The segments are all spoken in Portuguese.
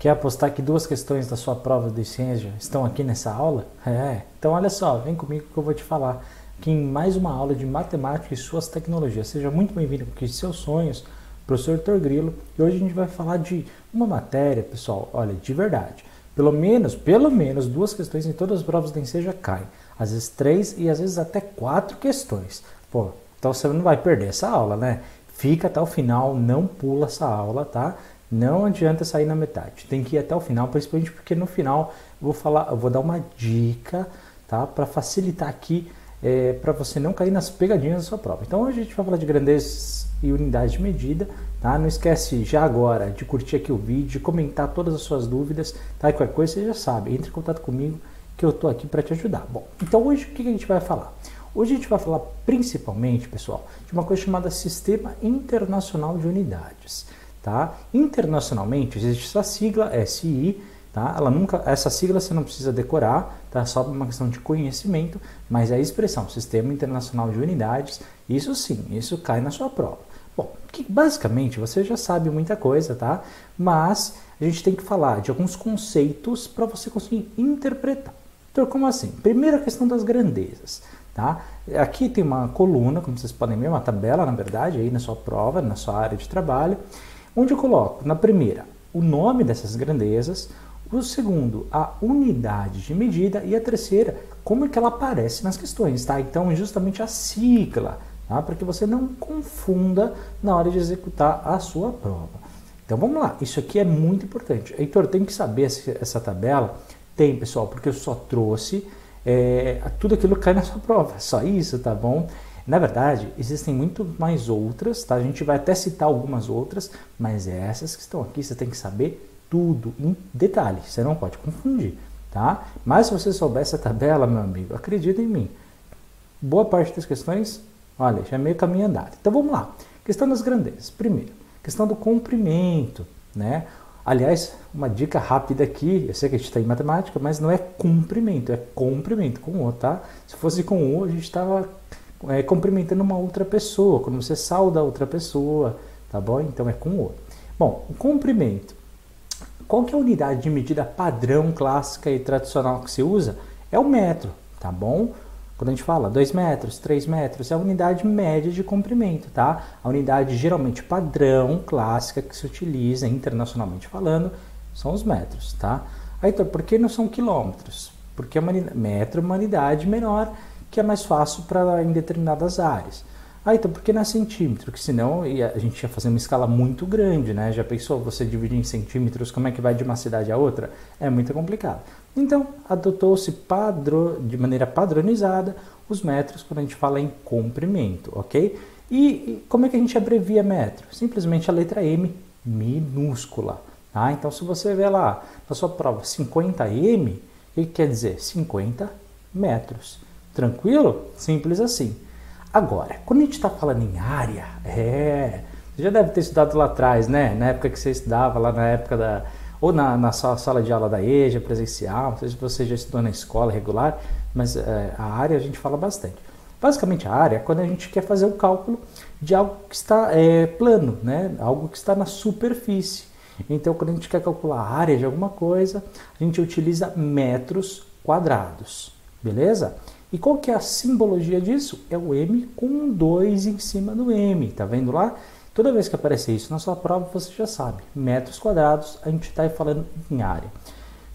Quer apostar que duas questões da sua prova de ciência estão aqui nessa aula? É. Então olha só, vem comigo que eu vou te falar aqui em mais uma aula de matemática e suas tecnologias. Seja muito bem-vindo aqui seus sonhos, professor Tor Grilo. E hoje a gente vai falar de uma matéria, pessoal, olha, de verdade. Pelo menos, pelo menos duas questões em todas as provas de Enseja caem. Às vezes três e às vezes até quatro questões. Pô, então você não vai perder essa aula, né? Fica até o final, não pula essa aula, tá? Não adianta sair na metade, tem que ir até o final, principalmente porque no final eu vou falar, eu vou dar uma dica, tá? Para facilitar aqui, é, para você não cair nas pegadinhas da sua prova. Então hoje a gente vai falar de grandezas e unidade de medida, tá? Não esquece já agora de curtir aqui o vídeo, de comentar todas as suas dúvidas, tá? E qualquer coisa você já sabe, entre em contato comigo que eu tô aqui para te ajudar. Bom, então hoje o que a gente vai falar? Hoje a gente vai falar principalmente, pessoal, de uma coisa chamada Sistema Internacional de Unidades. Tá? Internacionalmente existe essa sigla SI, tá? Ela nunca, essa sigla você não precisa decorar, tá? Só uma questão de conhecimento, mas é a expressão Sistema Internacional de Unidades, isso sim, isso cai na sua prova. Bom, que basicamente você já sabe muita coisa, tá? Mas a gente tem que falar de alguns conceitos para você conseguir interpretar. Então, como assim? Primeira questão das grandezas. Tá? Aqui tem uma coluna, como vocês podem ver, uma tabela, na verdade, aí na sua prova, na sua área de trabalho onde eu coloco na primeira o nome dessas grandezas, o segundo a unidade de medida e a terceira como é que ela aparece nas questões, tá? Então justamente a sigla, tá? Para que você não confunda na hora de executar a sua prova. Então vamos lá, isso aqui é muito importante. Heitor, tem que saber essa tabela? Tem, pessoal, porque eu só trouxe é, tudo aquilo que cai na sua prova, só isso, tá bom? Na verdade, existem muito mais outras, tá? A gente vai até citar algumas outras, mas essas que estão aqui você tem que saber tudo em detalhe, você não pode confundir, tá? Mas se você souber essa tabela, meu amigo, acredita em mim. Boa parte das questões, olha, já é meio caminho andado. Então vamos lá. Questão das grandezas. Primeiro, questão do comprimento, né? Aliás, uma dica rápida aqui, eu sei que a gente está em matemática, mas não é comprimento, é comprimento com O, tá? Se fosse com O, a gente estava é, cumprimentando uma outra pessoa, quando você sauda outra pessoa, tá bom? Então é com o. Bom, o comprimento. Qual que é a unidade de medida padrão, clássica e tradicional que se usa? É o metro, tá bom? Quando a gente fala 2 metros, 3 metros, é a unidade média de comprimento, tá? A unidade geralmente padrão, clássica, que se utiliza internacionalmente falando, são os metros, tá? Aí, então, por que não são quilômetros? Porque a metro é uma unidade menor que é mais fácil para em determinadas áreas. Ah, então por que não é centímetro? Porque senão a gente ia fazer uma escala muito grande, né? Já pensou você dividir em centímetros, como é que vai de uma cidade a outra? É muito complicado. Então, adotou-se de maneira padronizada os metros quando a gente fala em comprimento, ok? E, como é que a gente abrevia metro? Simplesmente a letra M minúscula. Tá? Então, se você vê lá na sua prova 50M, o que quer dizer? 50 metros. Tranquilo? Simples assim. Agora, quando a gente está falando em área, é. Você já deve ter estudado lá atrás, né? Na época que você estudava, lá na época da. Ou na, na sala de aula da EJA, presencial, não sei se você já estudou na escola regular, mas é, a área a gente fala bastante. Basicamente, a área é quando a gente quer fazer o cálculo de algo que está é, plano, né? algo que está na superfície. Então, quando a gente quer calcular a área de alguma coisa, a gente utiliza metros quadrados, beleza? E qual que é a simbologia disso? É o M com um 2 em cima do M, tá vendo lá? Toda vez que aparecer isso na sua prova, você já sabe, metros quadrados, a gente está falando em área.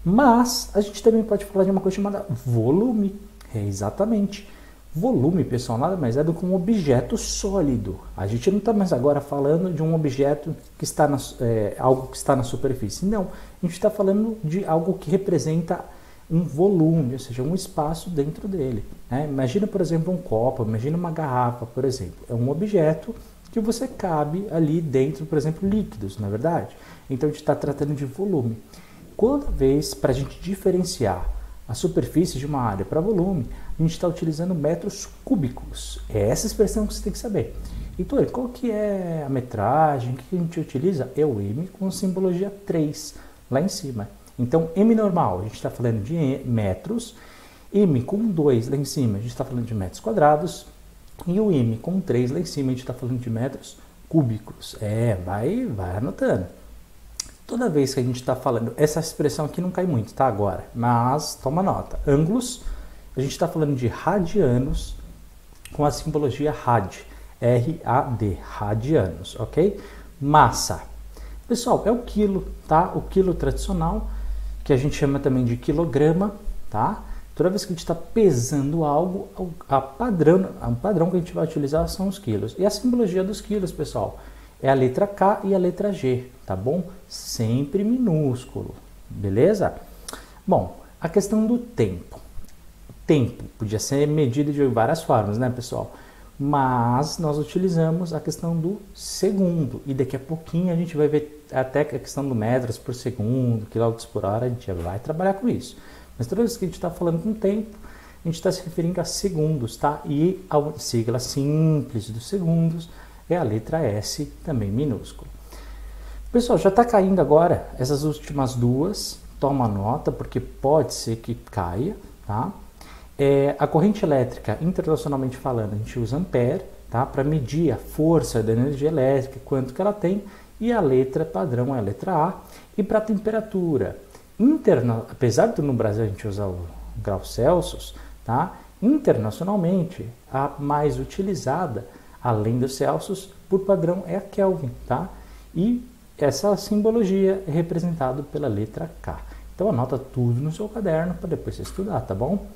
Mas a gente também pode falar de uma coisa chamada volume. É exatamente. Volume, pessoal, nada mais é do que um objeto sólido. A gente não está mais agora falando de um objeto que está na, é, algo que está na superfície. Não, a gente está falando de algo que representa um volume, ou seja, um espaço dentro dele. Né? Imagina, por exemplo, um copo, imagina uma garrafa, por exemplo. É um objeto que você cabe ali dentro, por exemplo, líquidos, na é verdade? Então a gente está tratando de volume. Toda vez para a gente diferenciar a superfície de uma área para volume, a gente está utilizando metros cúbicos. É essa expressão que você tem que saber. Então, qual que é a metragem? O que a gente utiliza? É o M com simbologia 3 lá em cima. Então, M normal, a gente está falando de metros, M com 2 lá em cima, a gente está falando de metros quadrados, e o M com 3 lá em cima, a gente está falando de metros cúbicos. É, vai, vai anotando. Toda vez que a gente está falando, essa expressão aqui não cai muito, tá? Agora, mas toma nota. Ângulos, a gente está falando de radianos com a simbologia rad, R-A-D, radianos, ok? Massa. Pessoal, é o quilo, tá? O quilo tradicional, que a gente chama também de quilograma, tá? Toda vez que a gente está pesando algo, a padrão, a padrão que a gente vai utilizar são os quilos. E a simbologia dos quilos, pessoal, é a letra K e a letra G, tá bom? Sempre minúsculo, beleza? Bom, a questão do tempo. Tempo podia ser medido de várias formas, né, pessoal? Mas nós utilizamos a questão do segundo e daqui a pouquinho a gente vai ver até a questão do metros por segundo, quilômetros por hora, a gente vai trabalhar com isso. Mas toda vez que a gente está falando com tempo, a gente está se referindo a segundos, tá? E a sigla simples dos segundos é a letra S, também minúsculo. Pessoal, já está caindo agora essas últimas duas. Toma nota, porque pode ser que caia, tá? É, a corrente elétrica, internacionalmente falando, a gente usa ampere, tá? Para medir a força da energia elétrica, quanto que ela tem, e a letra padrão é a letra A. E para temperatura, interna, apesar de no Brasil a gente usar o grau Celsius, tá? Internacionalmente, a mais utilizada além dos Celsius, por padrão é a Kelvin, tá? E essa simbologia é representada pela letra K. Então anota tudo no seu caderno para depois você estudar, tá bom?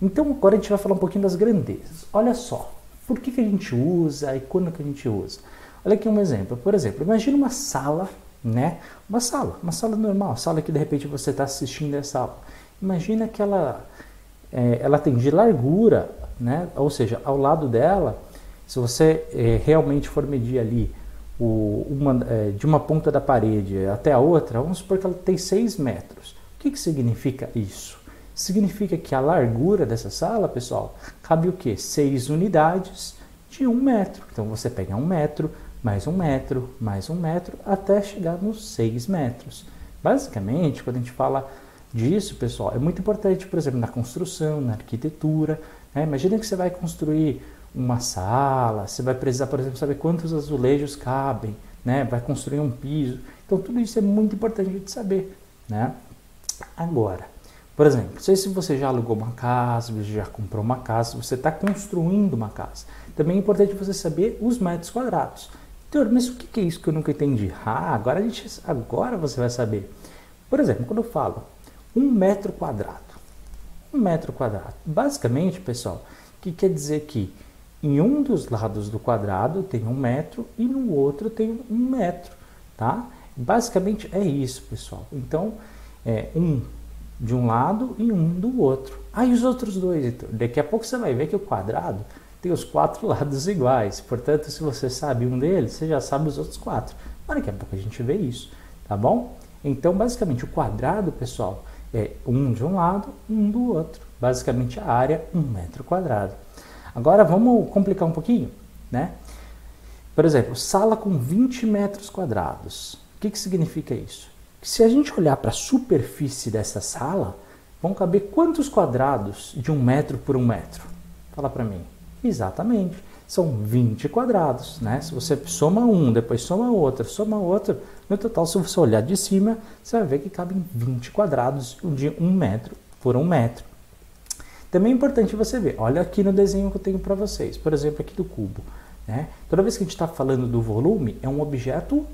Então agora a gente vai falar um pouquinho das grandezas. Olha só, por que, que a gente usa e quando que a gente usa? Olha aqui um exemplo. Por exemplo, imagine uma sala, né? Uma sala, uma sala normal, sala que de repente você está assistindo essa aula. Imagina que ela, é, ela tem de largura, né? Ou seja, ao lado dela se você é, realmente for medir ali o, uma, é, de uma ponta da parede até a outra, vamos supor que ela tem 6 metros. O que, que significa isso? Significa que a largura dessa sala, pessoal, cabe o quê? 6 unidades de 1 um metro. Então você pega 1 um metro, mais 1 um metro, mais 1 metro, até chegar nos 6 metros. Basicamente, quando a gente fala disso, pessoal, é muito importante, por exemplo, na construção, na arquitetura. Né? Imagina que você vai construir uma sala, você vai precisar, por exemplo, saber quantos azulejos cabem, né? vai construir um piso. Então, tudo isso é muito importante gente saber. Né? Agora, por exemplo, sei se você já alugou uma casa, você já comprou uma casa, você está construindo uma casa. Também é importante você saber os metros quadrados. Teor, mas o que é isso que eu nunca entendi? Ah, agora, a gente, agora você vai saber. Por exemplo, quando eu falo um metro quadrado, um metro quadrado, basicamente, pessoal, o que quer dizer que em um dos lados do quadrado tem um metro e no outro tem um metro, tá? Basicamente é isso, pessoal. Então, é um de um lado e um do outro. Aí ah, os outros dois, então, daqui a pouco você vai ver que o quadrado tem os quatro lados iguais. Portanto, se você sabe um deles, você já sabe os outros quatro. Mas daqui a pouco a gente vê isso, tá bom? Então, basicamente, o quadrado, pessoal, é um de um lado, um do outro. Basicamente, a área, um metro quadrado. Agora vamos complicar um pouquinho, né? Por exemplo, sala com 20 metros quadrados. O que, que significa isso? Que se a gente olhar para a superfície dessa sala, vão caber quantos quadrados de um metro por um metro? Fala para mim. Exatamente. São 20 quadrados, né? Se você soma um, depois soma outro, soma outro, no total, se você olhar de cima, você vai ver que cabem 20 quadrados de um metro por um metro. Também é importante você ver, olha aqui no desenho que eu tenho para vocês, por exemplo, aqui do cubo. Né? Toda vez que a gente está falando do volume, é um objeto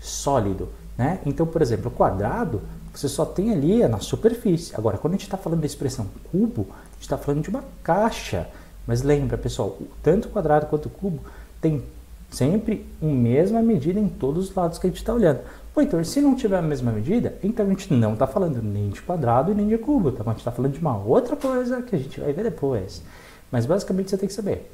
sólido. Né? Então, por exemplo, quadrado, você só tem ali na superfície. Agora, quando a gente está falando da expressão cubo, a gente está falando de uma caixa. Mas lembra, pessoal, tanto o quadrado quanto o cubo tem sempre a mesma medida em todos os lados que a gente está olhando. Pô, então, se não tiver a mesma medida, então a gente não está falando nem de quadrado e nem de cubo, tá? a gente está falando de uma outra coisa que a gente vai ver depois. Mas basicamente você tem que saber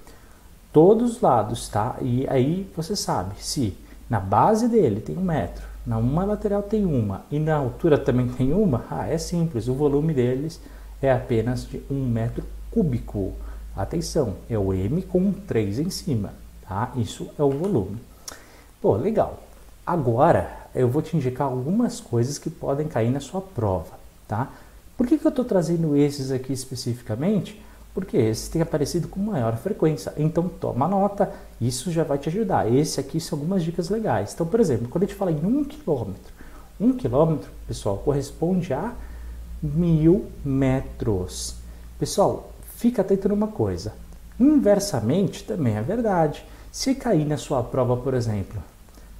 todos os lados, tá? E aí você sabe se na base dele tem um metro, na uma lateral tem uma e na altura também tem uma, ah, é simples, o volume deles é apenas de um metro cúbico. Atenção, é o M com 3 em cima, tá? Isso é o volume. Pô, legal. Agora, eu vou te indicar algumas coisas que podem cair na sua prova, tá? Por que, que eu estou trazendo esses aqui especificamente? Porque esses têm aparecido com maior frequência. Então toma nota, isso já vai te ajudar. Esse aqui são algumas dicas legais. Então, por exemplo, quando a gente fala em um quilômetro, Um quilômetro, pessoal, corresponde a mil metros. Pessoal, fica atento numa coisa. Inversamente também é verdade. Se cair na sua prova, por exemplo,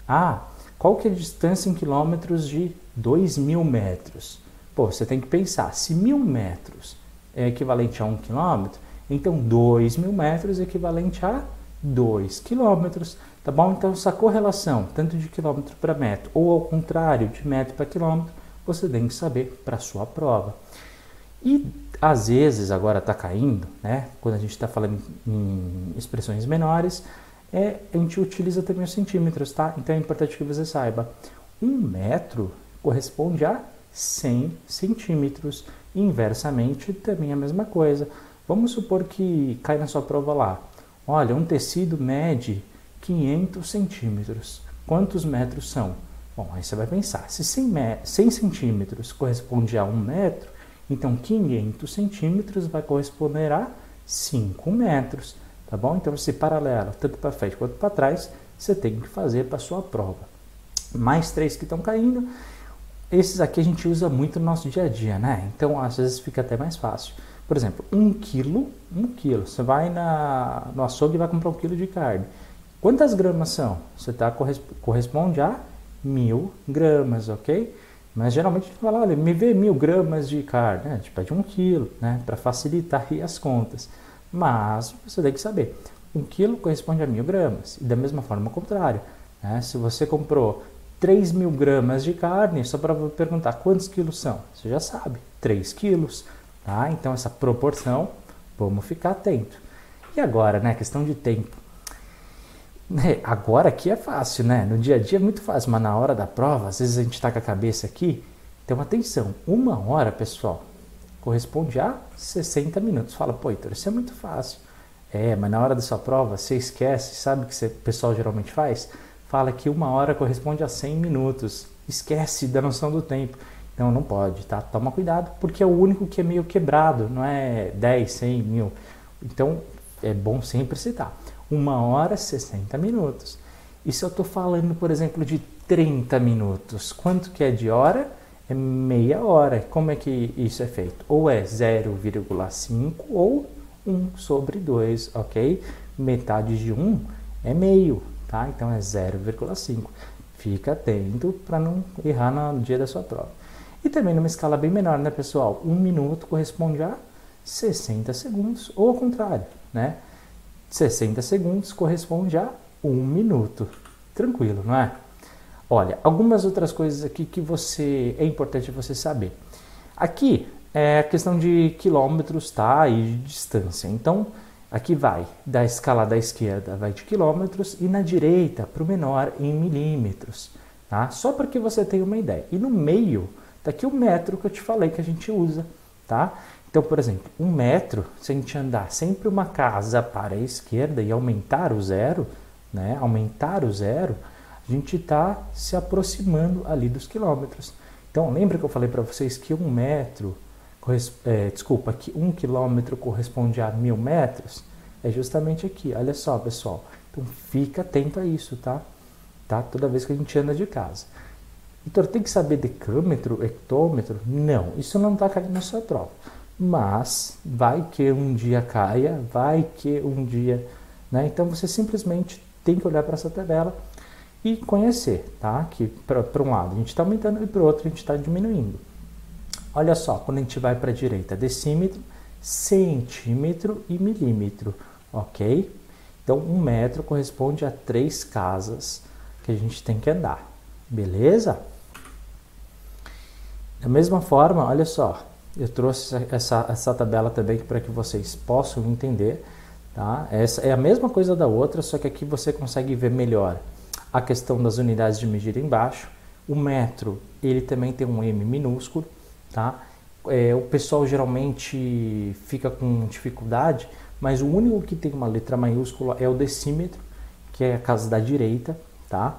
ah, qual que é a distância em quilômetros de 2 mil metros? Pô, você tem que pensar, se mil metros é equivalente a um quilômetro, então 2 mil metros é equivalente a 2 quilômetros, tá bom? Então essa correlação, tanto de quilômetro para metro ou ao contrário, de metro para quilômetro, você tem que saber para a sua prova. E às vezes, agora está caindo, né? quando a gente está falando em expressões menores, é, a gente utiliza também os centímetros, tá? Então é importante que você saiba. Um metro corresponde a 100 centímetros. Inversamente, também é a mesma coisa. Vamos supor que cai na sua prova lá. Olha, um tecido mede 500 centímetros. Quantos metros são? Bom, aí você vai pensar, se 100, 100 centímetros corresponde a 1 metro, então 500 centímetros vai corresponder a 5 metros, tá bom? Então esse paralelo, tanto para frente quanto para trás, você tem que fazer para a sua prova. Mais três que estão caindo, esses aqui a gente usa muito no nosso dia a dia, né? Então às vezes fica até mais fácil. Por exemplo, um quilo, um quilo. Você vai na, no açougue e vai comprar um quilo de carne. Quantas gramas são? Você tá, corresponde a mil gramas, ok? Mas geralmente a gente fala, olha, me vê mil gramas de carne, né? a gente pede um quilo, né? Para facilitar as contas. Mas você tem que saber, um quilo corresponde a mil gramas. E da mesma forma, ao contrário. Né? Se você comprou 3 mil gramas de carne, só para perguntar quantos quilos são, você já sabe, 3 quilos. Tá? Então essa proporção, vamos ficar atento. E agora, né? Questão de tempo. É, agora aqui é fácil, né? No dia a dia é muito fácil, mas na hora da prova, às vezes a gente está com a cabeça aqui. Então, atenção, uma hora, pessoal, corresponde a 60 minutos. Fala, pô, Heitor, isso é muito fácil. É, mas na hora da sua prova, você esquece, sabe o que o pessoal geralmente faz? Fala que uma hora corresponde a 100 minutos. Esquece da noção do tempo. Então, não pode, tá? Toma cuidado, porque é o único que é meio quebrado, não é 10, 100, mil. Então, é bom sempre citar uma hora 60 minutos. E se eu estou falando, por exemplo, de 30 minutos, quanto que é de hora? É meia hora. Como é que isso é feito? Ou é 0,5 ou 1 sobre 2, ok? Metade de 1 é meio, tá? Então é 0,5. Fica atento para não errar no dia da sua prova. E também numa escala bem menor, né, pessoal? Um minuto corresponde a 60 segundos, ou ao contrário, né? 60 segundos corresponde a um minuto. Tranquilo, não é? Olha, algumas outras coisas aqui que você é importante você saber. Aqui é a questão de quilômetros, tá? E de distância. Então, aqui vai da escala da esquerda vai de quilômetros e na direita para o menor em milímetros, tá? Só para que você tenha uma ideia. E no meio tá aqui o metro que eu te falei que a gente usa, tá? Então, por exemplo, um metro, se a gente andar sempre uma casa para a esquerda e aumentar o zero, né, aumentar o zero, a gente está se aproximando ali dos quilômetros. Então, lembra que eu falei para vocês que um metro, é, desculpa, que um quilômetro corresponde a mil metros? É justamente aqui, olha só, pessoal. Então, fica atento a isso, tá? tá? Toda vez que a gente anda de casa. Então, tem que saber decâmetro, hectômetro? Não, isso não está caindo na sua prova mas vai que um dia caia, vai que um dia. Né? Então você simplesmente tem que olhar para essa tabela e conhecer, tá? Que para um lado a gente está aumentando e para o outro a gente está diminuindo. Olha só, quando a gente vai para a direita, decímetro, centímetro e milímetro, ok? Então, um metro corresponde a três casas que a gente tem que andar, beleza? Da mesma forma, olha só, eu trouxe essa, essa tabela também para que vocês possam entender. Tá? Essa é a mesma coisa da outra, só que aqui você consegue ver melhor a questão das unidades de medida embaixo. O metro, ele também tem um M minúsculo. Tá? É, o pessoal geralmente fica com dificuldade, mas o único que tem uma letra maiúscula é o decímetro, que é a casa da direita. Tá?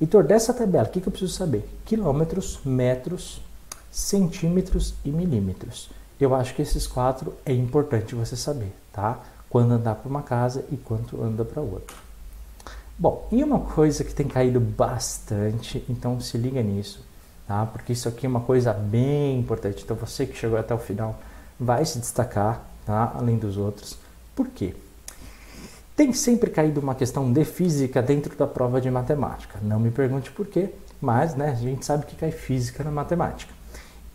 Então, dessa tabela, o que, que eu preciso saber? Quilômetros, metros, centímetros e milímetros. Eu acho que esses quatro é importante você saber, tá? Quando andar para uma casa e quanto anda para outra. Bom, e uma coisa que tem caído bastante, então se liga nisso, tá? Porque isso aqui é uma coisa bem importante. Então você que chegou até o final vai se destacar, tá? Além dos outros. Por quê? Tem sempre caído uma questão de física dentro da prova de matemática. Não me pergunte por quê, mas né, a gente sabe que cai física na matemática.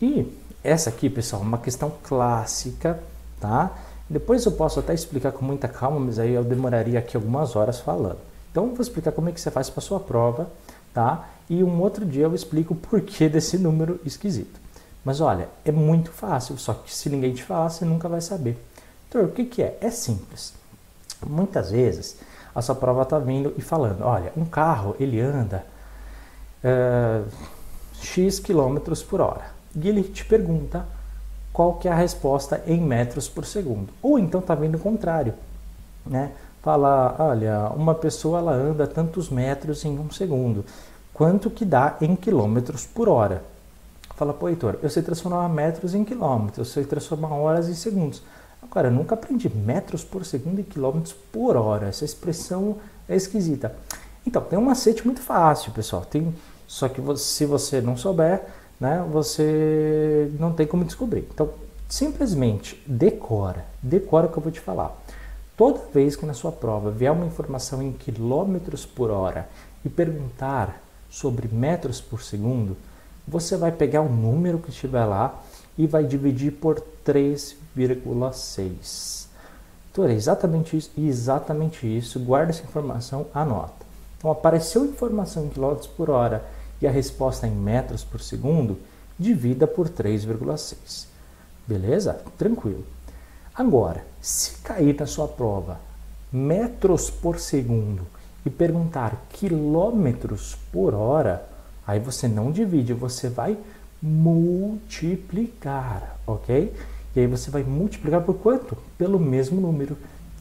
E essa aqui, pessoal, é uma questão clássica, tá? Depois eu posso até explicar com muita calma, mas aí eu demoraria aqui algumas horas falando. Então eu vou explicar como é que você faz para sua prova, tá? E um outro dia eu explico o porquê desse número esquisito. Mas olha, é muito fácil, só que se ninguém te falar, você nunca vai saber. Então, o que, que é? É simples. Muitas vezes a sua prova está vindo e falando, olha, um carro ele anda uh, x quilômetros por hora. E ele te pergunta qual que é a resposta em metros por segundo. Ou então está vindo o contrário, né? Fala, olha, uma pessoa ela anda tantos metros em um segundo. Quanto que dá em quilômetros por hora? Fala, pô, Heitor, eu sei transformar metros em quilômetros, eu sei transformar horas em segundos. Agora, eu nunca aprendi metros por segundo e quilômetros por hora. Essa expressão é esquisita. Então, tem um macete muito fácil, pessoal. Tem, só que se você não souber, né, você não tem como descobrir. Então, simplesmente decora. Decora o que eu vou te falar. Toda vez que na sua prova vier uma informação em quilômetros por hora e perguntar sobre metros por segundo, você vai pegar o número que estiver lá e vai dividir por 3,6. Então é exatamente isso, exatamente isso. Guarda essa informação, anota. Então apareceu informação em quilômetros por hora e a resposta em metros por segundo, divida por 3,6. Beleza? Tranquilo. Agora, se cair na sua prova metros por segundo e perguntar quilômetros por hora, aí você não divide, você vai multiplicar, ok? E aí você vai multiplicar por quanto? Pelo mesmo número,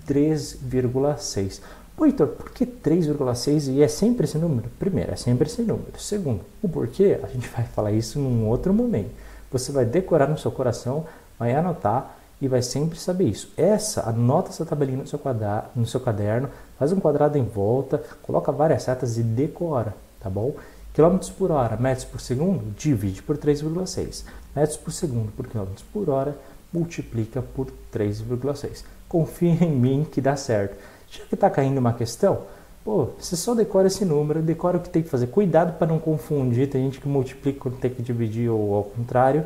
3,6. Pô, Heitor, por que 3,6 e é sempre esse número? Primeiro, é sempre esse número. Segundo, o porquê, a gente vai falar isso num outro momento. Você vai decorar no seu coração, vai anotar e vai sempre saber isso. Essa, anota essa tabelinha no seu, quadra, no seu caderno, faz um quadrado em volta, coloca várias setas e decora, tá bom? Quilômetros por hora, metros por segundo, divide por 3,6. Metros por segundo por quilômetros por hora, multiplica por 3,6. Confia em mim que dá certo. Já que está caindo uma questão, pô, você só decora esse número, decora o que tem que fazer. Cuidado para não confundir, tem gente que multiplica quando tem que dividir ou ao contrário.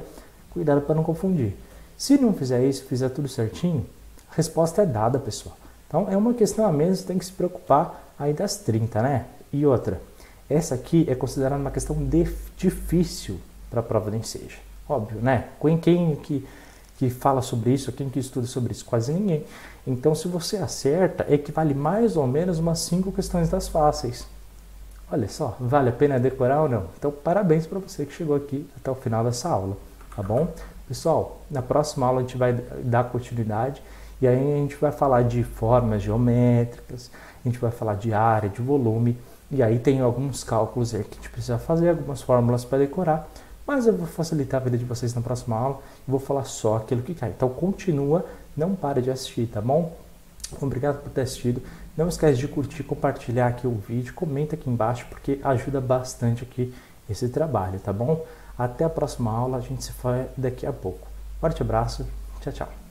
Cuidado para não confundir. Se não fizer isso, fizer tudo certinho, a resposta é dada, pessoal. Então é uma questão a menos, tem que se preocupar aí das 30, né? E outra, essa aqui é considerada uma questão difícil para a prova de enseja. Óbvio, né? Quem que, que fala sobre isso, quem que estuda sobre isso? Quase ninguém. Então, se você acerta, equivale mais ou menos umas 5 questões das fáceis. Olha só, vale a pena decorar ou não? Então, parabéns para você que chegou aqui até o final dessa aula, tá bom? Pessoal, na próxima aula a gente vai dar continuidade e aí a gente vai falar de formas geométricas, a gente vai falar de área, de volume e aí tem alguns cálculos aí que a gente precisa fazer, algumas fórmulas para decorar, mas eu vou facilitar a vida de vocês na próxima aula e vou falar só aquilo que cai. Então continua, não para de assistir, tá bom? Obrigado por ter assistido. Não esquece de curtir, compartilhar aqui o vídeo, comenta aqui embaixo porque ajuda bastante aqui esse trabalho, tá bom? Até a próxima aula, a gente se fala daqui a pouco. Forte abraço, tchau, tchau.